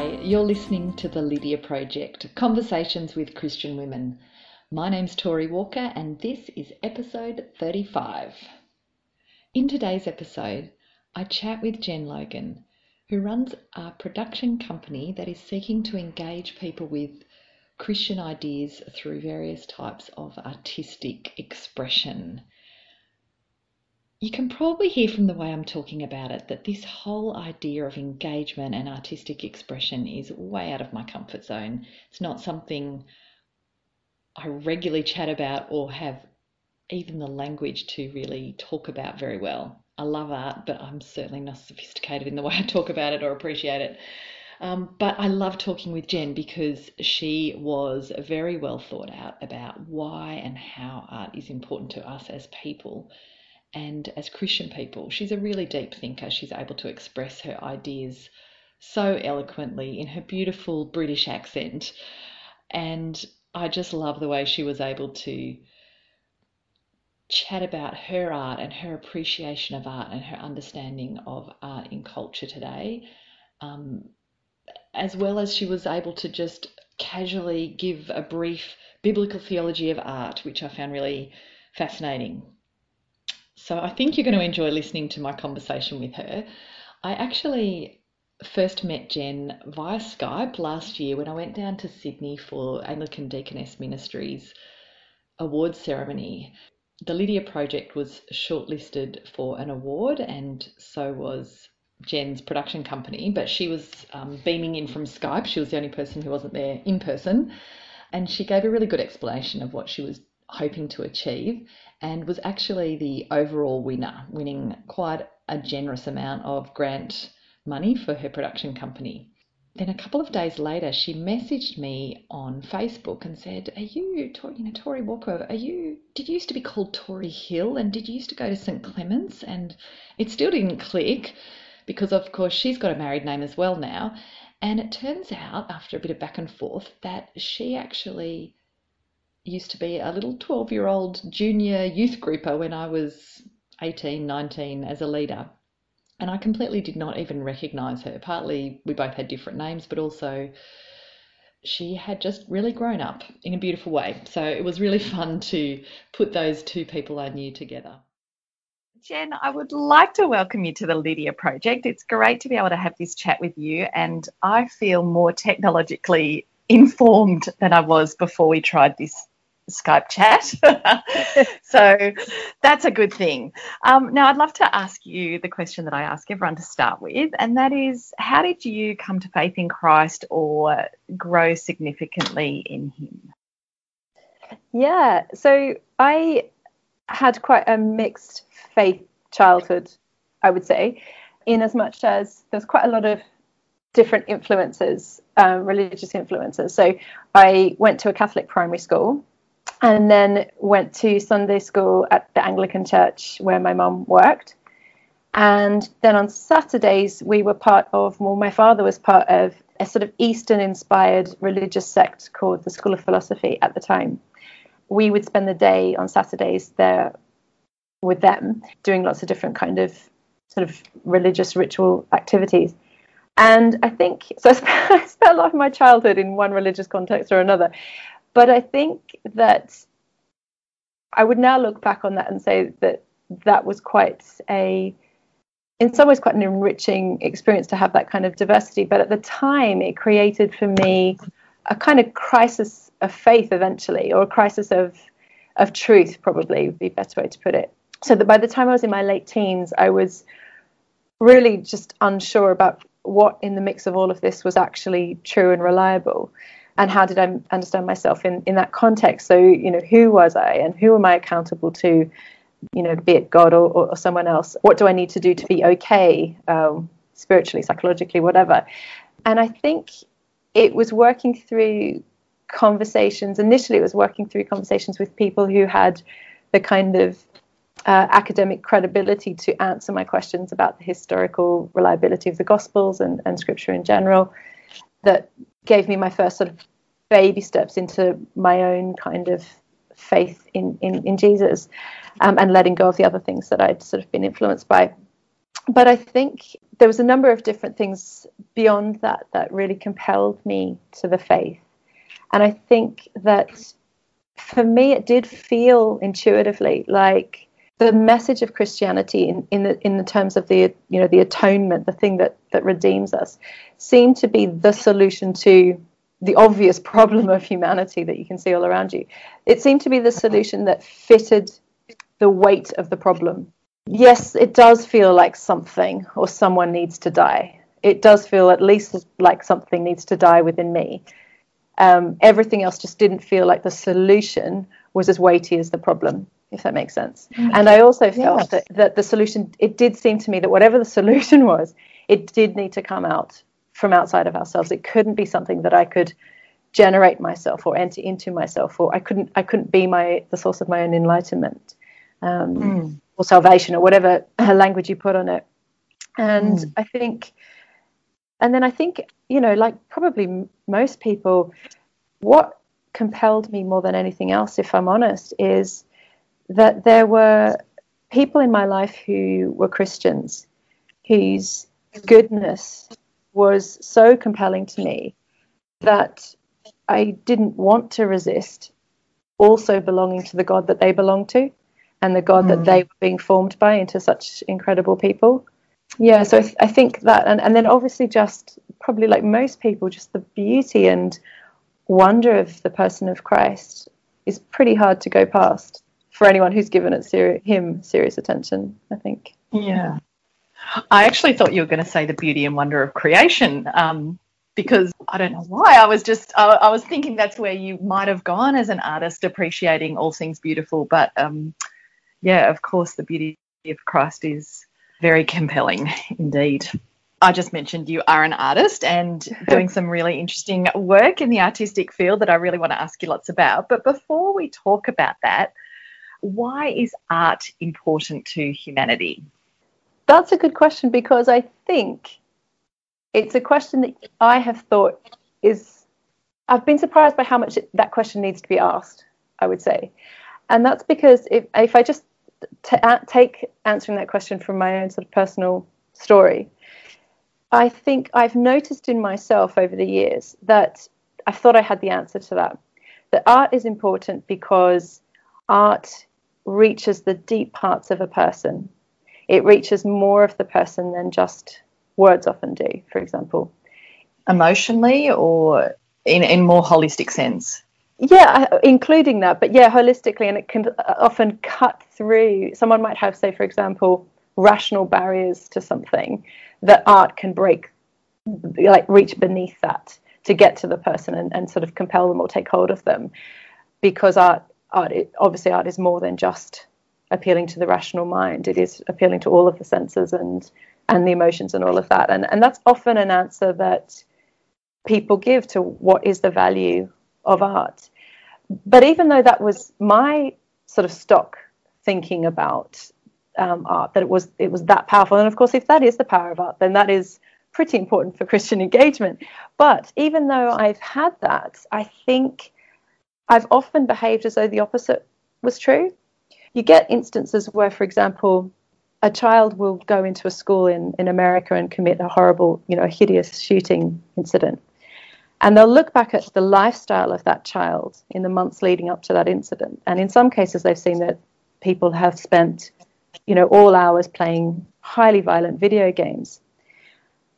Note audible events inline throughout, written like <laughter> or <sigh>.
Hi, you're listening to the Lydia Project Conversations with Christian Women. My name's Tori Walker, and this is episode 35. In today's episode, I chat with Jen Logan, who runs a production company that is seeking to engage people with Christian ideas through various types of artistic expression. You can probably hear from the way I'm talking about it that this whole idea of engagement and artistic expression is way out of my comfort zone. It's not something I regularly chat about or have even the language to really talk about very well. I love art, but I'm certainly not sophisticated in the way I talk about it or appreciate it. Um, but I love talking with Jen because she was very well thought out about why and how art is important to us as people and as Christian people. She's a really deep thinker. She's able to express her ideas so eloquently in her beautiful British accent. And I just love the way she was able to chat about her art and her appreciation of art and her understanding of art in culture today, um, as well as she was able to just casually give a brief biblical theology of art, which I found really fascinating. So I think you're going to enjoy listening to my conversation with her. I actually first met Jen via Skype last year when I went down to Sydney for Anglican Deaconess Ministries award ceremony. The Lydia Project was shortlisted for an award, and so was Jen's production company, but she was um, beaming in from Skype. She was the only person who wasn't there in person. And she gave a really good explanation of what she was hoping to achieve and was actually the overall winner, winning quite a generous amount of grant money for her production company. Then a couple of days later, she messaged me on Facebook and said, "Are you, you know, Tori Walker? Are you? Did you used to be called Tori Hill, and did you used to go to St Clements?" And it still didn't click because, of course, she's got a married name as well now. And it turns out, after a bit of back and forth, that she actually used to be a little 12 year old junior youth grouper when I was 18, 19 as a leader. And I completely did not even recognize her. Partly we both had different names, but also she had just really grown up in a beautiful way. So it was really <laughs> fun to put those two people I knew together. Jen, I would like to welcome you to the Lydia Project. It's great to be able to have this chat with you, and I feel more technologically informed than I was before we tried this Skype chat. <laughs> so that's a good thing. Um, now, I'd love to ask you the question that I ask everyone to start with, and that is how did you come to faith in Christ or grow significantly in Him? Yeah, so I had quite a mixed faith childhood, I would say, in as much as there's quite a lot of different influences, um, religious influences. So I went to a Catholic primary school and then went to Sunday school at the Anglican church where my mum worked. And then on Saturdays, we were part of, well, my father was part of a sort of Eastern inspired religious sect called the School of Philosophy at the time. We would spend the day on Saturdays there with them, doing lots of different kind of sort of religious ritual activities. And I think so. I spent, <laughs> I spent a lot of my childhood in one religious context or another. But I think that I would now look back on that and say that that was quite a, in some ways, quite an enriching experience to have that kind of diversity. But at the time, it created for me a kind of crisis of faith eventually, or a crisis of of truth, probably would be a better way to put it. So that by the time I was in my late teens, I was really just unsure about what in the mix of all of this was actually true and reliable and how did I understand myself in, in that context? So, you know, who was I and who am I accountable to, you know, be it God or, or, someone else? What do I need to do to be okay, um, spiritually, psychologically, whatever? And I think it was working through conversations. Initially, it was working through conversations with people who had the kind of uh, academic credibility to answer my questions about the historical reliability of the Gospels and, and Scripture in general that gave me my first sort of baby steps into my own kind of faith in in, in Jesus um, and letting go of the other things that I'd sort of been influenced by. But I think there was a number of different things beyond that that really compelled me to the faith. And I think that for me, it did feel intuitively like the message of Christianity in, in the in the terms of the you know the atonement, the thing that that redeems us, seemed to be the solution to the obvious <laughs> problem of humanity that you can see all around you. It seemed to be the solution that fitted the weight of the problem. Yes, it does feel like something or someone needs to die. It does feel at least like something needs to die within me. Um, everything else just didn't feel like the solution was as weighty as the problem if that makes sense. Mm-hmm. And I also felt yes. that, that the solution, it did seem to me that whatever the <laughs> solution was, it did need to come out from outside of ourselves. It couldn't be something that I could generate myself or enter into myself, or I couldn't, I couldn't be my the source of my own enlightenment um, mm. or salvation or whatever <laughs> language you put on it. And mm. I think, and then I think, you know, like probably most people, what compelled me more than anything else, if I'm honest, is that there were people in my life who were Christians whose goodness was so compelling to me that I didn't want to resist also belonging to the God that they belonged to and the God mm. that they were being formed by into such incredible people. Yeah, so I, th- I think that, and, and then obviously just probably like most people, just the beauty and wonder of the person of Christ is pretty hard to go past for anyone who's given it seri- him serious attention, I think. Yeah. I actually thought you were going to say the beauty and wonder of creation. Um, because I don't know why I was just I, I, was thinking that's where you might have gone as an artist, appreciating all things beautiful. But um, yeah, of course, the beauty of Christ is very compelling indeed. I just mentioned you are an artist and <laughs> doing some really interesting work in the artistic field that I really want to ask you lots about. But before we talk about that, why is art important to humanity? That's a good question because I think it's a question that I have thought is, I've been surprised by how much it, that question needs to be asked, I would say. And that's because if, if I just t- take answering that question from my own sort of personal story, I think I've noticed in myself over the years that I thought I had the answer to that. That art is important because art reaches the deep parts of a person. It reaches more of the person than just words often do, for example. Emotionally or in, in more holistic sense? Yeah, including that, but yeah, holistically, and it can often cut through. Someone might have, say, for example, rational barriers to something that art can break, like reach beneath that to get to the person and, and sort of compel them or take hold of them because art art, it, obviously, art is more than just appealing to the rational mind. It is appealing to all of the senses and and the emotions and all of that. And and that's often an answer that people give to what is the value of art. But even though that was my sort of stock thinking about um, art, that it was it was that powerful, and of course, if that is the power of art, then that is pretty important for Christian engagement. But even though I've had that, I think I've often behaved as though the opposite was true. You get instances where, for example, a child will go into a school in, in America and commit a horrible, you know, hideous shooting incident. And they'll look back at the lifestyle of that child in the months leading up to that incident. And in some cases, they've seen that people have spent, you know, all hours playing highly violent video games.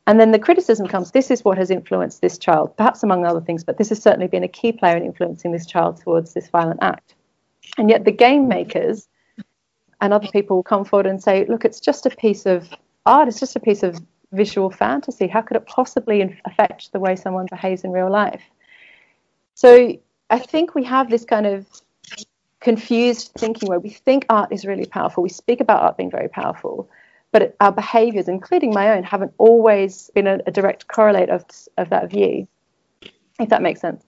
And then the criticism comes this is what has influenced this child, perhaps among other things, but this has certainly been a key player in influencing this child towards this violent act. And yet the game makers and other people come forward and say, look, it's just a piece of art, it's just a piece of visual fantasy. How could it possibly affect the way someone behaves in real life? So I think we have this kind of confused thinking where we think art is really powerful. We speak about art being very powerful, but our behaviors, including my own, haven't always been a, a direct correlate of, of that view, if that makes sense.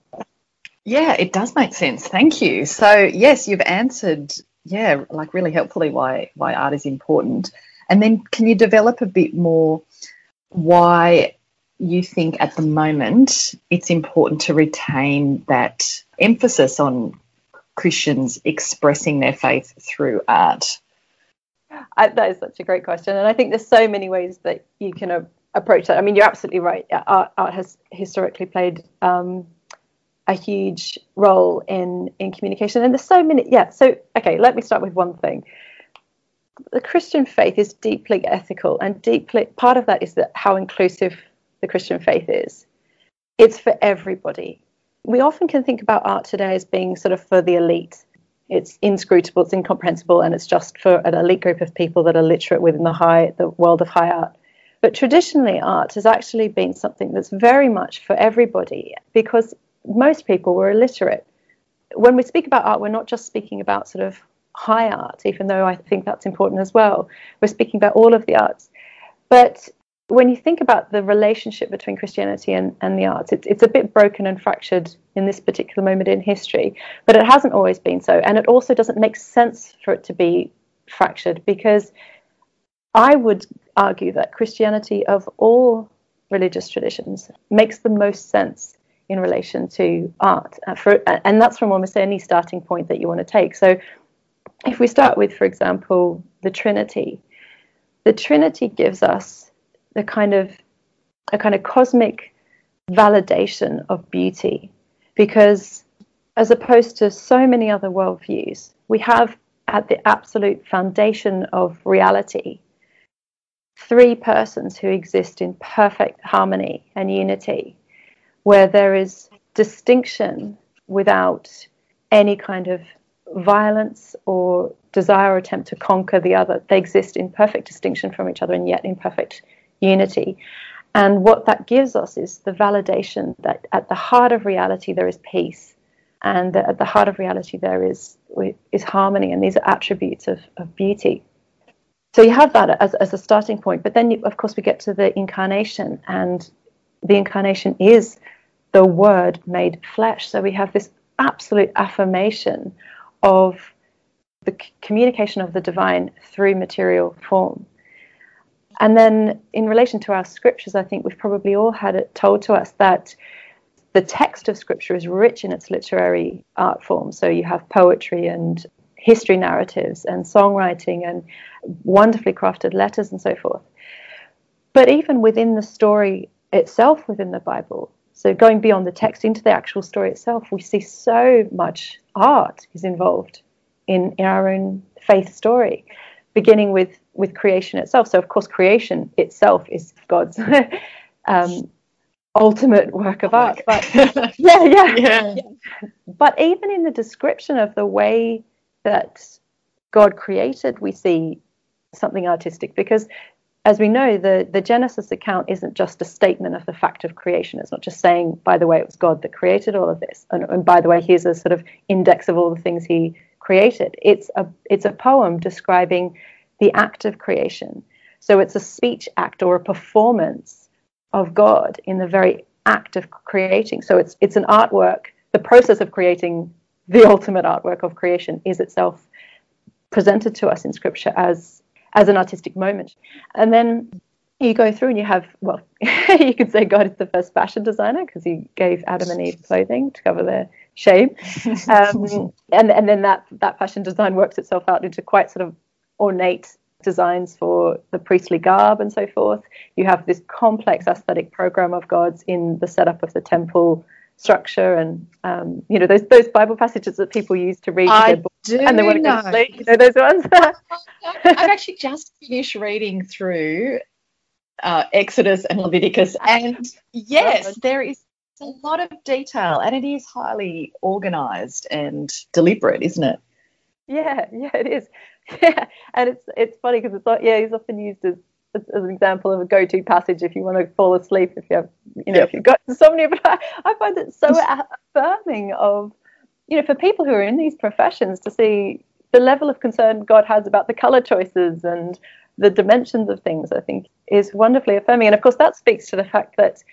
Yeah, it does make sense. Thank you. So, yes, you've answered, yeah, like really helpfully why why art is important. And then can you develop a bit more why you think at the moment it's important to retain that emphasis on Christians expressing their faith through art? I, that is such a great question, and I think there's so many ways that you can approach that. I mean, you're absolutely right. Art, art has historically played um, a huge role in in communication, and there's so many. Yeah. So okay, let me start with one thing. The Christian faith is deeply ethical, and deeply part of that is that how inclusive the Christian faith is. It's for everybody. We often can think about art today as being sort of for the elite. It's inscrutable, it's incomprehensible, and it's just for an elite group of people that are literate within the high the world of high art. But traditionally, art has actually been something that's very much for everybody because most people were illiterate. When we speak about art, we're not just speaking about sort of high art, even though I think that's important as well. We're speaking about all of the arts. But when you think about the relationship between Christianity and, and the arts, it's, it's a bit broken and fractured in this particular moment in history, but it hasn't always been so. And it also doesn't make sense for it to be fractured because I would argue that Christianity, of all religious traditions, makes the most sense in relation to art. Uh, for, and that's from almost any starting point that you want to take. So if we start with, for example, the Trinity, the Trinity gives us the kind of a kind of cosmic validation of beauty because as opposed to so many other worldviews, we have at the absolute foundation of reality three persons who exist in perfect harmony and unity where there is distinction without any kind of violence or desire or attempt to conquer the other. They exist in perfect distinction from each other and yet in perfect unity. And what that gives us is the validation that at the heart of reality there is peace, and that at the heart of reality there is is harmony, and these are attributes of, of beauty. So you have that as, as a starting point, but then you, of course we get to the incarnation, and the incarnation is the Word made flesh. So we have this absolute affirmation of the communication of the divine through material form. And then, in relation to our scriptures, I think we've probably all had it told to us that the text of scripture is rich in its literary art form. So you have poetry and history narratives and songwriting and wonderfully crafted letters and so forth. But even within the story itself within the Bible, so going beyond the text into the actual story itself, we see so much art is involved in, in our own faith story, beginning with with creation itself. So of course, creation itself is God's <laughs> um, ultimate work of art. But <laughs> yeah, yeah, yeah, yeah. But even in the description of the way that God created, we see something artistic because as we know, the, the Genesis account isn't just a statement of the fact of creation. It's not just saying, by the way, it was God that created all of this. And, and by the way, here's a sort of index of all the things he created. It's a, it's a poem describing the act of creation. So it's a speech act or a performance of God in the very act of creating. So it's, it's an artwork. The process of creating the ultimate artwork of creation is itself presented to us in Scripture as as an artistic moment. And then you go through and you have, well, <laughs> you could say God is the first fashion designer because he gave Adam and Eve clothing to cover their shame. <laughs> Um, and, and then that, that fashion design works itself out into quite sort of ornate designs for the priestly garb and so forth. You have this complex aesthetic program of gods in the setup of the temple structure and um, you know those those Bible passages that people use to read I do and they want to go to sleep. You know those ones. <laughs> I've actually just finished reading through uh, Exodus and Leviticus, and yes, there is a lot of detail, and it is highly organised and deliberate, isn't it? Yeah, yeah, it is. Yeah, <laughs> and it's it's funny because it's like yeah, he's often used as as, an example of a go-to passage if you want to fall asleep if you have you know if you've got insomnia. <laughs> But I, I find it so affirming of you know for people who are in these professions to see the level of concern God has about the color choices and the dimensions of things I think is wonderfully affirming. And of course that speaks to the fact that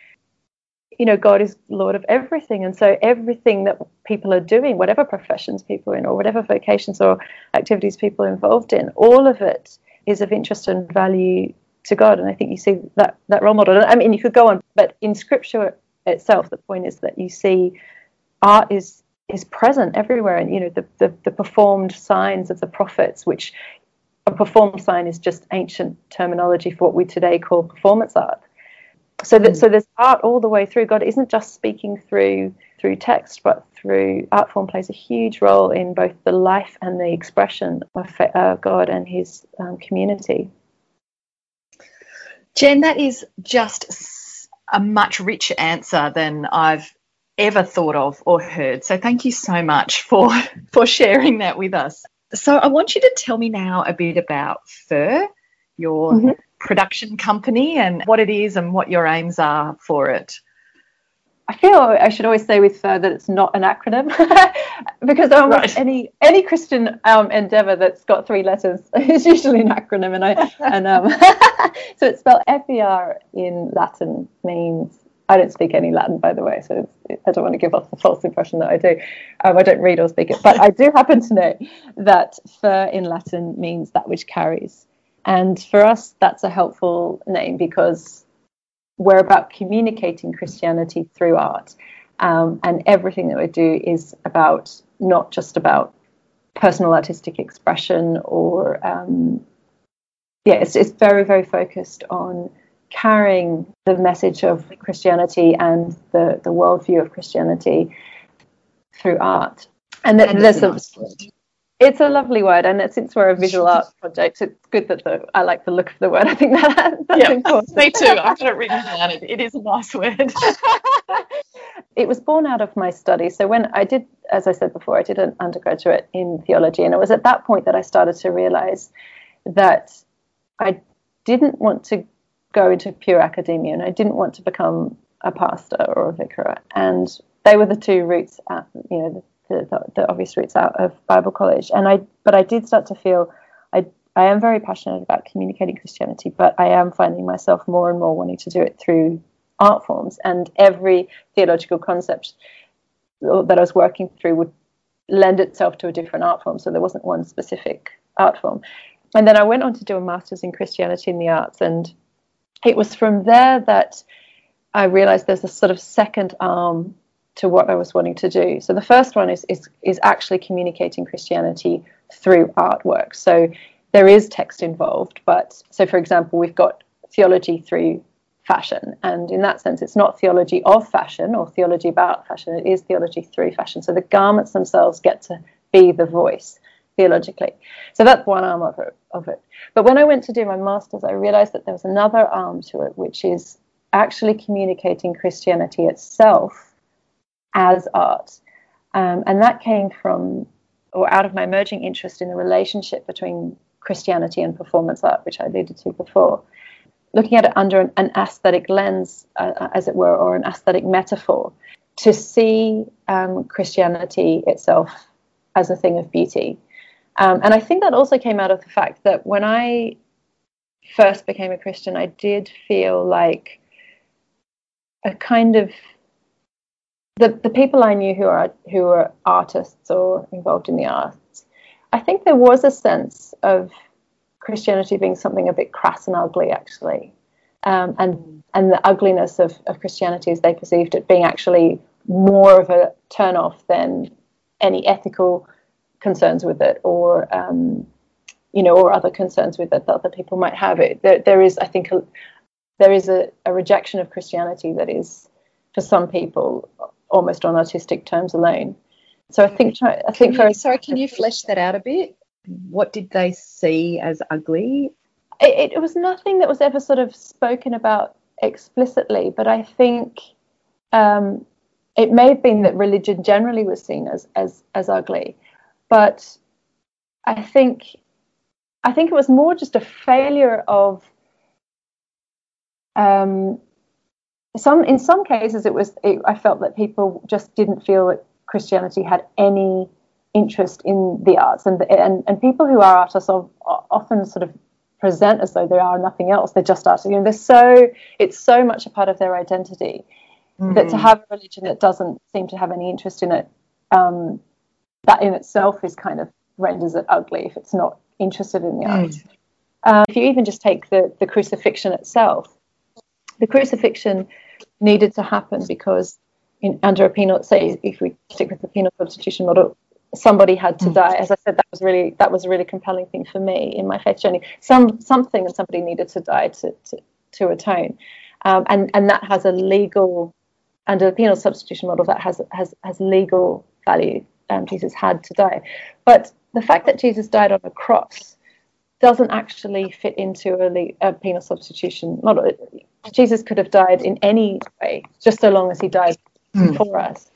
you know God is Lord of everything and so everything that people are doing whatever professions people are in or whatever vocations or activities people are involved in all of it is of interest and value to God. And I think you see that that role model. I mean, you could go on, but in Scripture itself, the point is that you see art is is present everywhere, and you know the the, the performed signs of the prophets, which a performed sign is just ancient terminology for what we today call performance art. So that mm. so there's art all the way through. God isn't just speaking through through text, but through art form plays a huge role in both the life and the expression of uh, God and His um, community. Jen, that is just a much richer answer than I've ever thought of or heard. So thank you so much for <laughs> for sharing that with us. So I want you to tell me now a bit about Fer, your mm-hmm. Production company, and what it is and what your aims are for it. I feel I should always say with Fer that it's not an acronym <laughs> because almost right. any any Christian um, endeavor that's got three letters <laughs> is usually an acronym, and I and um, <laughs> so it's spelled FER in Latin means I don't speak any Latin, by the way, so I don't want to give off the false impression that I do. Um, I don't read or speak it, but I do happen to know that fer in Latin means that which carries. And for us, that's a helpful name because we're about communicating Christianity through art. Um, and everything that we do is about not just about personal artistic expression or, um, yeah, it's, it's very, very focused on carrying the message of Christianity and the, the worldview of Christianity through art. And, and there's a, it's a lovely word, and since we're a visual art <laughs> project, it's good that the, I like the look of the word. I think that that's yep. <laughs> important. Me too. I've got it written down. It, it is a nice word. <laughs> it was born out of my study. So when I did, as I said before, I did an undergraduate in theology, and it was at that point that I started to realize that I didn't want to go into pure academia, and I didn't want to become a pastor or a vicar. And they were the two routes, out, you know, the, the, obvious routes out of Bible college. And I, but I did start to feel I, I am very passionate about communicating Christianity, but I am finding myself more and more wanting to do it through art forms. And every theological concept that I was working through would lend itself to a different art form. So there wasn't one specific art form. And then I went on to do a master's in Christianity in the arts and it was from there that I realized there's a sort of second arm to what I was wanting to do. So the first one is is is actually communicating Christianity through artwork. So there is text involved, but so for example, we've got theology through fashion, and in that sense, it's not theology of fashion or theology about fashion. It is theology through fashion. So the garments themselves get to be the voice theologically. So that's one arm of it, of it. But when I went to do my master's, I realized that there was another arm to it, which is actually communicating Christianity itself as art. Um, and that came from, or out of my emerging interest in the relationship between Christianity and performance art, which I alluded to before. Looking at it under an, an aesthetic lens, uh, as it were, or an aesthetic metaphor, to see um, Christianity itself as a thing of beauty um, and I think that also came out of the fact that when I first became a Christian, I did feel like a kind of the, the people I knew who are who were artists or involved in the arts, I think there was a sense of Christianity being something a bit crass and ugly, actually, um, and and the ugliness of, of Christianity as they perceived it being actually more of a turn off than any ethical concerns with it or um, you know or other concerns with it that other people might have. It there, there is i think a, there is a, a rejection of christianity that is for some people almost on artistic terms alone. So i think i think for sorry can you flesh that out a bit? What did they see as ugly? It, it was nothing that was ever sort of spoken about explicitly but i think um, it may have been that religion generally was seen as as as ugly. But I think I think it was more just a failure of um, some in some cases it was it, I felt that people just didn't feel that Christianity had any interest in the arts and and and people who are artists often sort of present as though they are nothing else they're just artists you know they're so it's so much a part of their identity mm-hmm. that to have a religion that doesn't seem to have any interest in it um, that in itself is kind of renders it ugly if it's not interested in the mm. art. Um, if you even just take the, the crucifixion itself, the crucifixion needed to happen because in, under a penal, say if we stick with the penal substitution model, somebody had to mm. die. As I said, that was really that was a really compelling thing for me in my faith journey. Some something and somebody needed to die to to, to atone, um, and and that has a legal under the penal substitution model that has has has legal value. Um, Jesus had to die, but the fact that Jesus died on a cross doesn't actually fit into a, a penal substitution model. Jesus could have died in any way, just so long as he died mm. for us.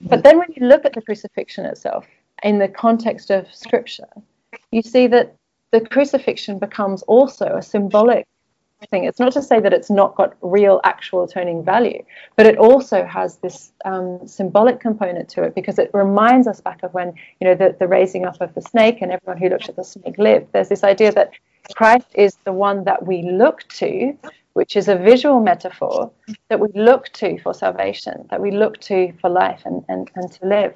But then when you look at the crucifixion itself in the context of scripture, you see that the crucifixion becomes also a symbolic thing. It's not to say that it's not got real, actual atoning value, but it also has this um, symbolic component to it because it reminds us back of when, you know, the, the raising up of the snake and everyone who looked at the snake lived. There's this idea that Christ is the one that we look to which is a visual metaphor that we look to for salvation, that we look to for life and, and, and to live.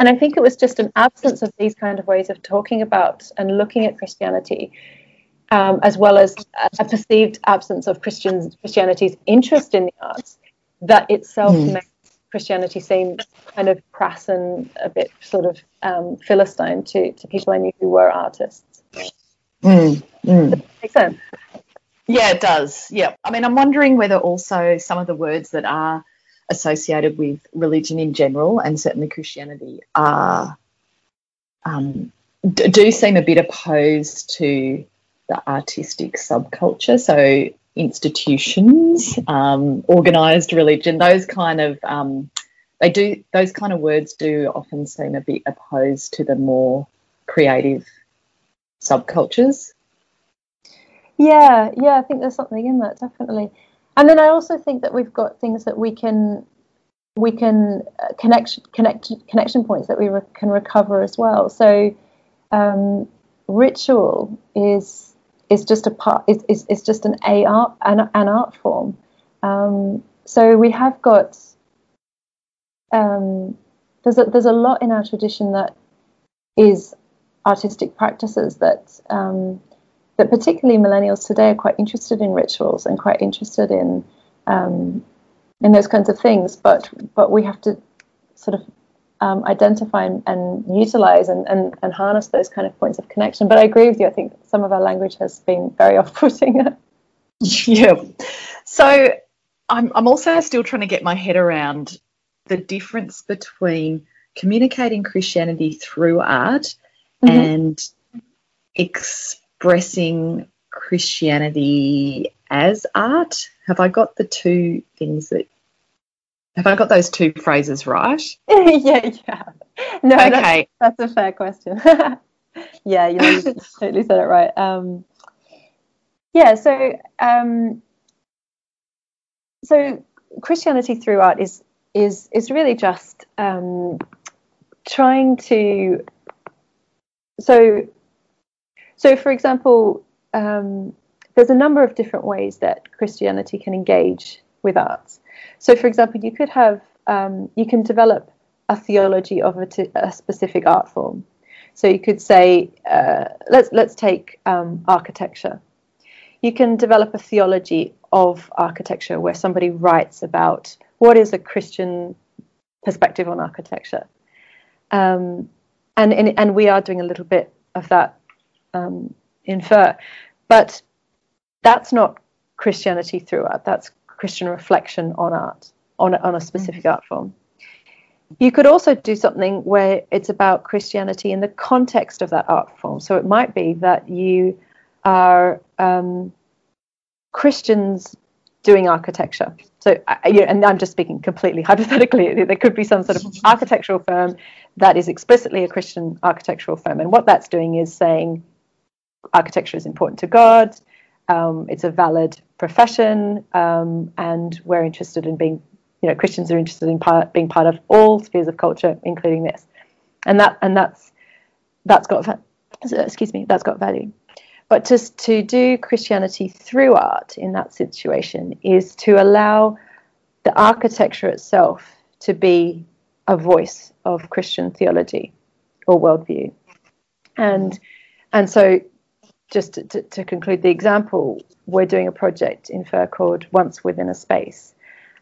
And I think it was just an absence of these kind of ways of talking about and looking at Christianity, um, as well as a perceived absence of Christians, Christianity's interest in the arts, that itself mm. makes Christianity seem kind of crass and a bit sort of um, philistine to, to people I knew who were artists. Mm. Mm. Makes sense. Yeah, it does. Yeah. I mean, I'm wondering whether also some of the words that are associated with religion in general and certainly Christianity are um, do seem a bit opposed to the artistic subculture. So institutions, um, organized religion, those kind of um, they do those kind of words do often seem a bit opposed to the more creative subcultures. Yeah, yeah, I think there's something in that definitely. And then I also think that we've got things that we can we can uh, connect connect connection points that we re- can recover as well. So um, ritual is is just a part is, is, is just an a art an, an art form. Um, so we have got um, there's a, there's a lot in our tradition that is artistic practices that um, that particularly millennials today are quite interested in rituals and quite interested in um, in those kinds of things. But but we have to sort of um, identify and, and utilize and, and, and harness those kind of points of connection. But I agree with you. I think some of our language has been very <laughs> off-putting. yeah. So I'm I'm also still trying to get my head around the difference between communicating Christianity through art mm-hmm. and expressing Christianity as art. Have I got the two things that have I got those two phrases right? <laughs> yeah, yeah. No, okay. that's, that's a fair question. <laughs> yeah, you know, you totally said it right. Um, yeah, so um, so Christianity through art is is is really just um, trying to so so, for example, um, there's a number of different ways that Christianity can engage with arts. So, for example, you could have um, you can develop a theology of a, t- a specific art form. So you could say, uh, let's let's take um, architecture. You can develop a theology of architecture where somebody writes about what is a Christian perspective on architecture, um, and, and and we are doing a little bit of that um, infer. But that's not Christianity throughout. That's Christian reflection on art, on a, on a specific mm-hmm. art form. You could also do something where it's about Christianity in the context of that art form. So it might be that you are um, Christians doing architecture. So, and I'm just speaking completely <laughs> hypothetically. There could be some sort of <laughs> architectural firm that is explicitly a Christian architectural firm, and what that's doing is saying architecture is important to God. Um, it's a valid profession, um, and we're interested in being, you know, Christians are interested in part, being part of all spheres of culture, including this, and that and that's that's got excuse me, that's got value. But to to do Christianity through art in that situation is to allow the architecture itself to be a voice of Christian theology or worldview, and and so just to, to, conclude the example, we're doing a project in Fer called Once Within a Space.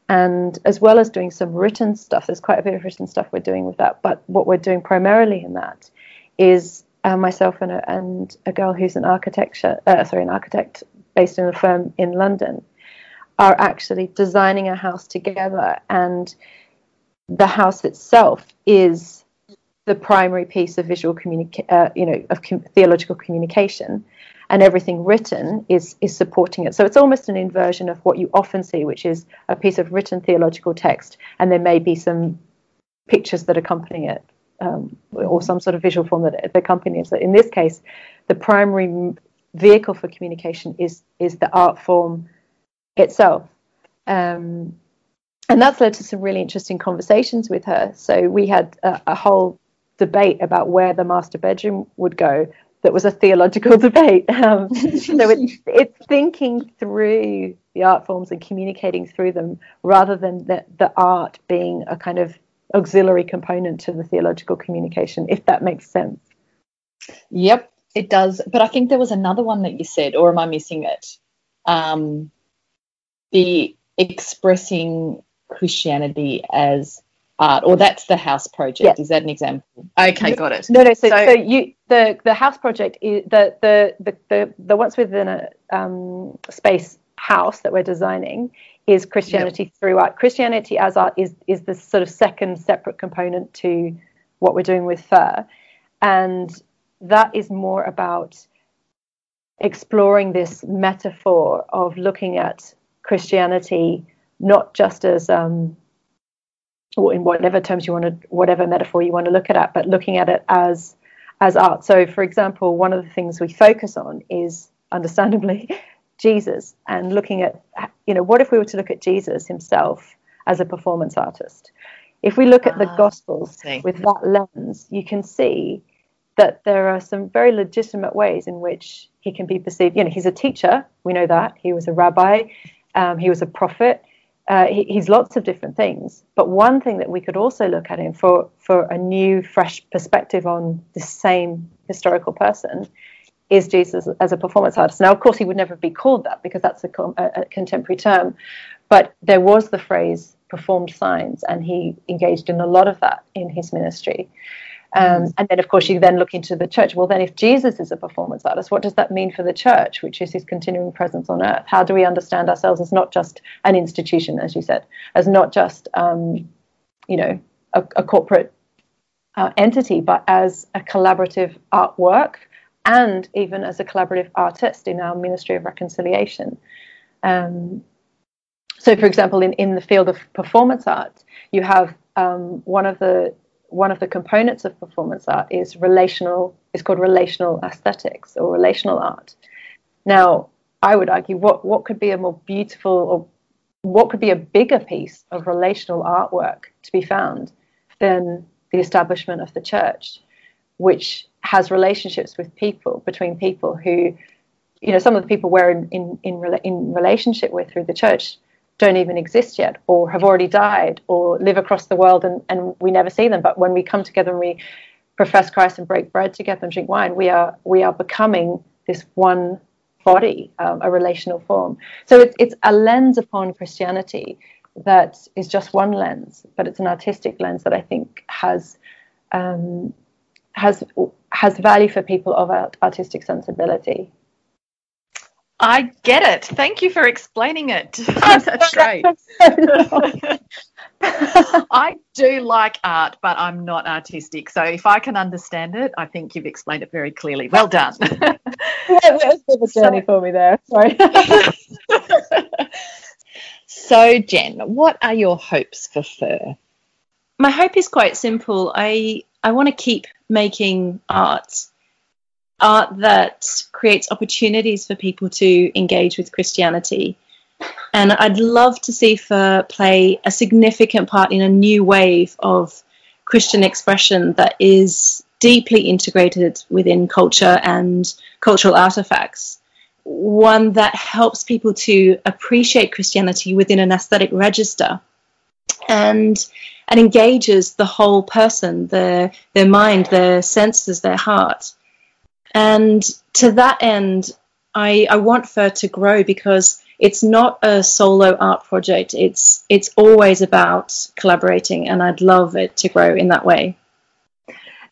And as well as doing some written stuff, there's quite a bit of written stuff we're doing with that. But what we're doing primarily in that is uh, myself and a, and a girl who's an architecture, uh, sorry, an architect based in a firm in London, are actually designing a house together, and the house itself is the primary piece of visual communica- uh, you know, of com- theological communication, and everything written is is supporting it. So it's almost an inversion of what you often see, which is a piece of written theological text, and there may be some pictures that accompany it, um, or some sort of visual form that accompanies it. In this case, the primary vehicle for communication is is the art form itself. Um, and that's led to some really interesting conversations with her. So we had a, a, whole debate about where the master bedroom would go. That was a theological <laughs> debate. Um, so it's, <laughs> it's thinking through the art forms and communicating through them rather than the, the art being a kind of auxiliary component to the theological communication, if that makes sense. Yep, it does. But I think there was another one that you said, or am I missing it? Um, the expressing Christianity as art, or that's the house project. Is that an example? Okay, got it. No, no. So, so, so you the the house project is the the the the, the what's within a um, space house that we're designing is Christianity yep. through art. Christianity as art is is the sort of second separate component to what we're doing with Fer, and that is more about exploring this metaphor of looking at Christianity not just as um, or in whatever terms you want to, whatever metaphor you want to look at it, but looking at it as as art. So, for example, one of the things we focus on is, understandably, <laughs> Jesus, and looking at, you know, what if we were to look at Jesus himself as a performance artist? If we look at the ah, Gospels with that lens, you can see that there are some very legitimate ways in which he can be perceived. You know, he's a teacher, we know that. He was a rabbi, um, he was a prophet. Uh, he, he's lots of different things. But one thing that we could also look at him for, for a new, fresh perspective on the same historical person is Jesus as a performance artist. Now, of course, he would never be called that because that's a, a, a contemporary term. But there was the phrase performed signs, and he engaged in a lot of that in his ministry. Um, and then, of course, you then look into the church. Well, then, if Jesus is a performance artist, what does that mean for the church, which is his continuing presence on earth? How do we understand ourselves as not just an institution, as you said, as not just, um, you know, a, a corporate uh, entity, but as a collaborative artwork and even as a collaborative artist in our Ministry of Reconciliation? Um, so, for example, in, in the field of performance art, you have um, one of the one of the components of performance art is relational is called relational aesthetics or relational art. Now i would argue what what could be a more beautiful or what could be a bigger piece of relational artwork to be found than the establishment of the church which has relationships with people between people who you know some of the people we're in in in, in relationship with through the church don't even exist yet or have already died or live across the world and, and we never see them. But when we come together and we profess Christ and break bread together and drink wine, we are we are becoming this one body, um, a relational form. So it's it's a lens upon Christianity that is just one lens, but it's an artistic lens that I think has um, has has value for people of artistic sensibility. I get it. Thank you for explaining it. <laughs> <laughs> That's great. <laughs> I do like art, but I'm not artistic. So if I can understand it, I think you've explained it very clearly. Well done. yeah, that was a journey so, for me there. Sorry. so, Jen, what are your hopes for Fer? My hope is quite simple. I I want to keep making art art that creates opportunities for people to engage with Christianity. And I'd love to see Fer play a significant part in a new wave of Christian expression that is deeply integrated within culture and cultural artifacts. One that helps people to appreciate Christianity within an aesthetic register and and engages the whole person, their their mind, their senses, their heart. And to that end, I, I want Fer to grow because it's not a solo art project. It's it's always about collaborating, and I'd love it to grow in that way.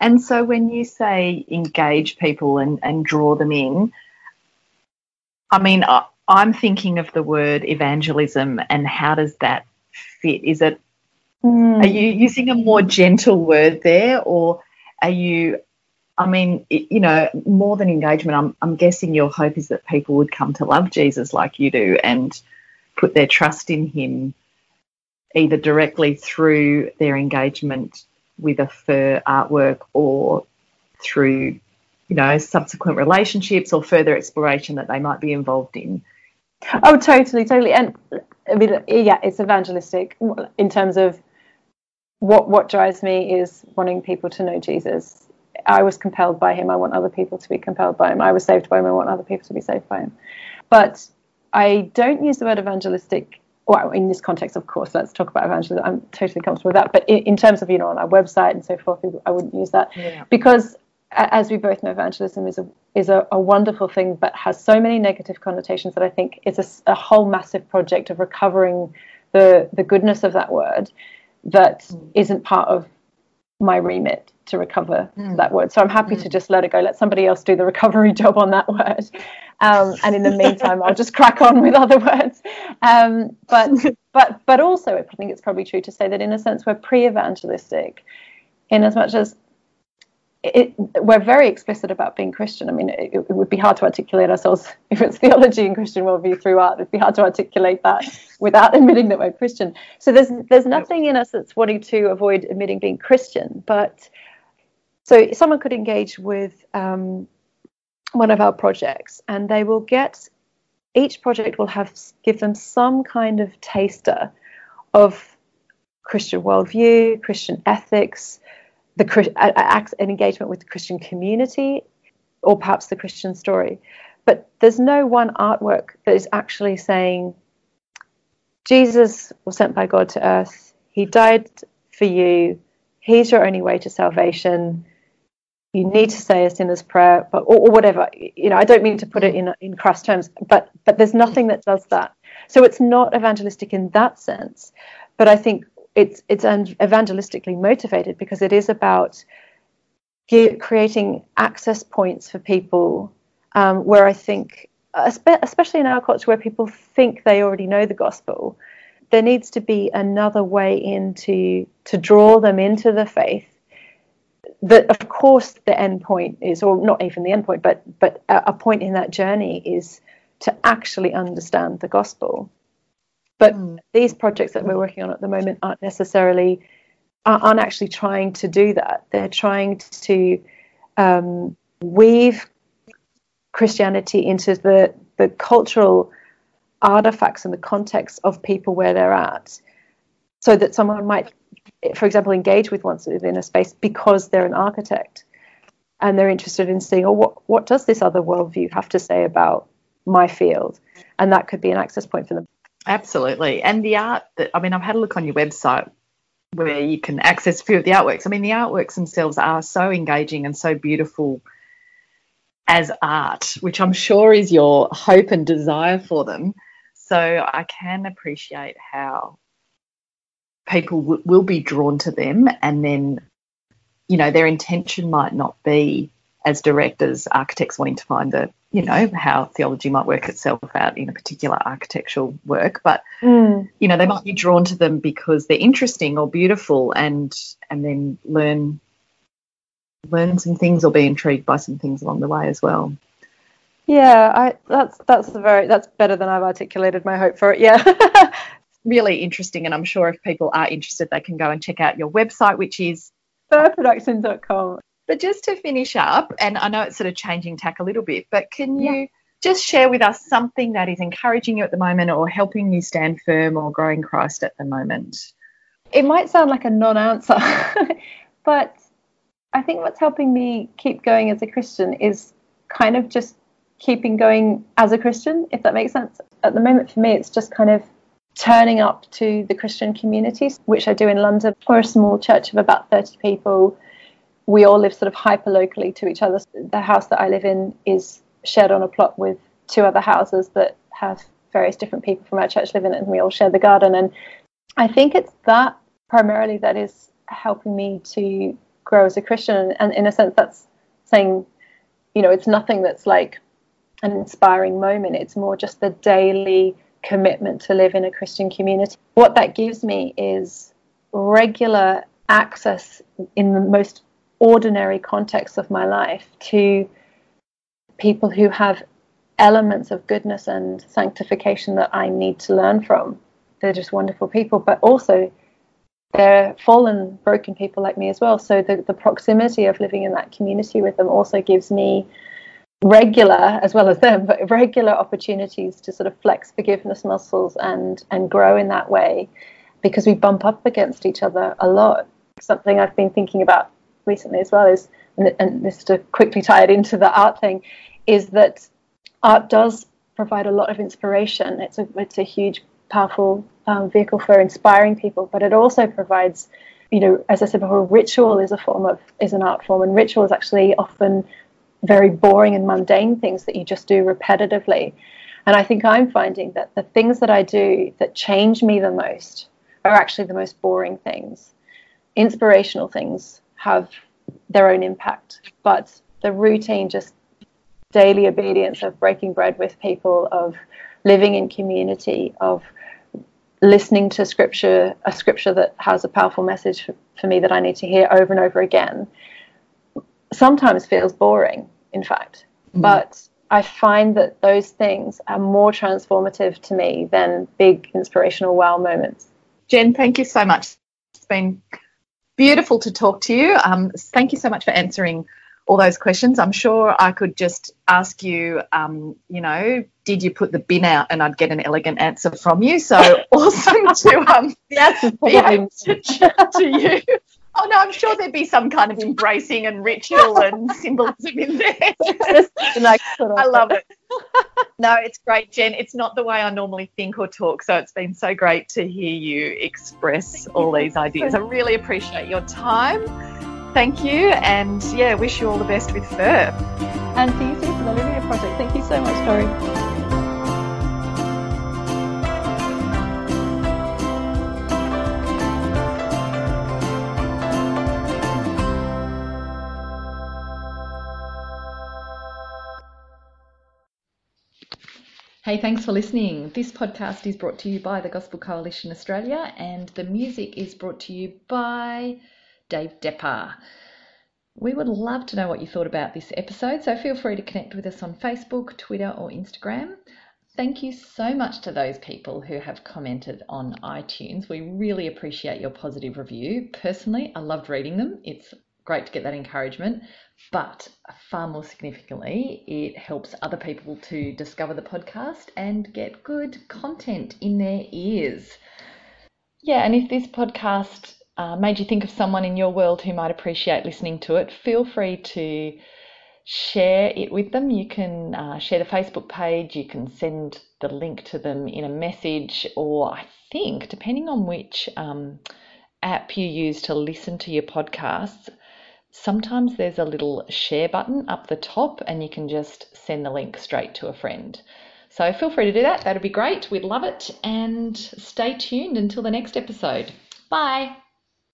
And so, when you say engage people and, and draw them in, I mean, I, I'm thinking of the word evangelism, and how does that fit? Is it mm. are you using a more gentle word there, or are you I mean, you know, more than engagement, I'm, I'm guessing your hope is that people would come to love Jesus like you do and put their trust in him either directly through their engagement with a Fer artwork or through, you know, subsequent relationships or further exploration that they might be involved in. Oh, totally, totally. And I mean, yeah, it's evangelistic in terms of what what drives me is wanting people to know Jesus I was compelled by him. I want other people to be compelled by him. I was saved by him. I want other people to be saved by him. But I don't use the word evangelistic. Well, in this context, of course, let's talk about evangelism. I'm totally comfortable with that. But in, terms of, you know, on our website and so forth, I wouldn't use that yeah. because, as we both know, evangelism is a is a, a, wonderful thing, but has so many negative connotations that I think it's a, a whole massive project of recovering the the goodness of that word that mm. not part of my remit to recover mm. that word. So I'm happy mm. to just let it go. Let somebody else do the recovery <laughs> job on that word. Um, and in the meantime, I'll just crack on with other words. Um, but <laughs> but but also, I think it's probably true to say that in a sense we're pre-evangelistic, in as much as it, we're very explicit about being Christian. I mean, it, it, would be hard to articulate ourselves <laughs> if it's theology and Christian worldview through art. It'd be hard to articulate that <laughs> without admitting that we're Christian. So there's there's nothing in us that's wanting to avoid admitting being Christian. But so someone could engage with um, one of our projects, and they will get each project will have give them some kind of taster of Christian worldview, Christian ethics the an engagement with the Christian community or perhaps the Christian story. But there's no one artwork that is actually saying Jesus was sent by God to earth. He died for you. He's your only way to salvation. You need to say a sinner's prayer, but or, or whatever. You know, I don't mean to put it in in crass terms, but but there's nothing that does that. So it's not evangelistic in that sense. But I think it's it's evangelistically motivated because it is about creating access points for people um, where I think, especially in our culture where people think they already know the gospel, there needs to be another way into to draw them into the faith. That of course the end point is, or not even the end point, but but a point in that journey is to actually understand the gospel. But mm. these projects that we're working on at the moment aren't necessarily aren't actually trying to do that. They're trying to um, weave Christianity into the the cultural artifacts and the context of people where they're at, so that someone might, for example, engage with one within a space because they're an architect and they're interested in seeing, oh, what what does this other worldview have to say about my field? And that could be an access point for them. Absolutely. And the art that, I mean, I've had a look on your website where you can access a few of the artworks. I mean, the artworks themselves are so engaging and so beautiful as art, which I'm sure is your hope and desire for them. So I can appreciate how people w- will be drawn to them and then, you know, their intention might not be as directors, architects wanting to find the you know how theology might work itself out in a particular architectural work. But mm. you know they might be drawn to them because they're interesting or beautiful and and then learn learn some things or be intrigued by some things along the way as well. Yeah i that's that's very that's better than i've articulated my hope for it yeah. <laughs> Really interesting and i'm sure if people are interested they can go and check out your website which is ferproductions.com but just to finish up, and I know it's sort of changing tack a little bit, but can you yeah. just share with us something that is encouraging you at the moment or helping you stand firm or growing Christ at the moment? It might sound like a non answer, <laughs> but I think what's helping me keep going as a Christian is kind of just keeping going as a Christian, if that makes sense. At the moment, for me, it's just kind of turning up to the Christian communities, which I do in London. We're a small church of about 30 people we all live sort of hyper locally to each other. The house that I live in is shared on a plot with two other houses that have various different people from our church live in it, and we all share the garden. And I think it's that primarily that is helping me to grow as a Christian. And in a sense, that's saying, you know, it's nothing that's like an inspiring moment. It's more just the daily commitment to live in a Christian community. What that gives me is regular access in the most ordinary context of my life to people who have elements of goodness and sanctification that I need to learn from. They're just wonderful people, but also they're fallen, broken people like me as well. So the, the proximity of living in that community with them also gives me regular, as well as them, but regular opportunities to sort of flex forgiveness muscles and and grow in that way, because we bump up against each other a lot. Something I've been thinking about recently as well is, and, and this to quickly tie it into the art thing, is that art does provide a lot of inspiration. It's a it's a huge, powerful um, vehicle for inspiring people, but it also provides, you know, as I said before, ritual is a form of is an art form, and ritual is actually often very boring and mundane things that you just do repetitively. And I think I'm finding that the things that I do that change me the most are actually the most boring things. Inspirational things have their own impact, but the routine, just daily obedience of breaking bread with people, of living in community, of listening to scripture, a scripture that has a powerful message for, for me that I need to hear over and over again, sometimes feels boring in fact. Mm. But I find that those things are more transformative to me than big inspirational wow moments. Jen, thank you so much. It's been beautiful to talk to you. Um, thank you so much for answering all those questions. I'm sure I could just ask you, um, you know, did you put the bin out, and I'd get an elegant answer from you. So <laughs> awesome to um, be able to chat to you. Oh no, I'm sure there'd be some kind of embracing and ritual and <laughs> symbolism in there. I love it. <laughs> No, it's great, Jen. It's not the way I normally think or talk, so it's been so great to hear you express all these ideas. I really appreciate your time. Thank you, and yeah, wish you all the best with Fer. And to you too for the Lydia Project. Thank you so much, Tori. Hey, thanks for listening. This podcast is brought to you by the Gospel Coalition Australia, and the music is brought to you by Dave Depper. We would love to know what you thought about this episode, so feel free to connect with us on Facebook, Twitter, or Instagram. Thank you so much to those people who have commented on iTunes. We really appreciate your positive review. Personally, I loved reading them. It's great to get that encouragement. But far more significantly, it helps other people to discover the podcast and get good content in their ears. Yeah, and if this podcast uh, made you think of someone in your world who might appreciate listening to it, feel free to share it with them. You can uh, share the Facebook page, you can send the link to them in a message, or I think, depending on which um, app you use to listen to your podcasts, sometimes there's a little share button up the top and you can just send the link straight to a friend. So feel free to do that. That'd be great. We'd love it. And stay tuned until the next episode. Bye.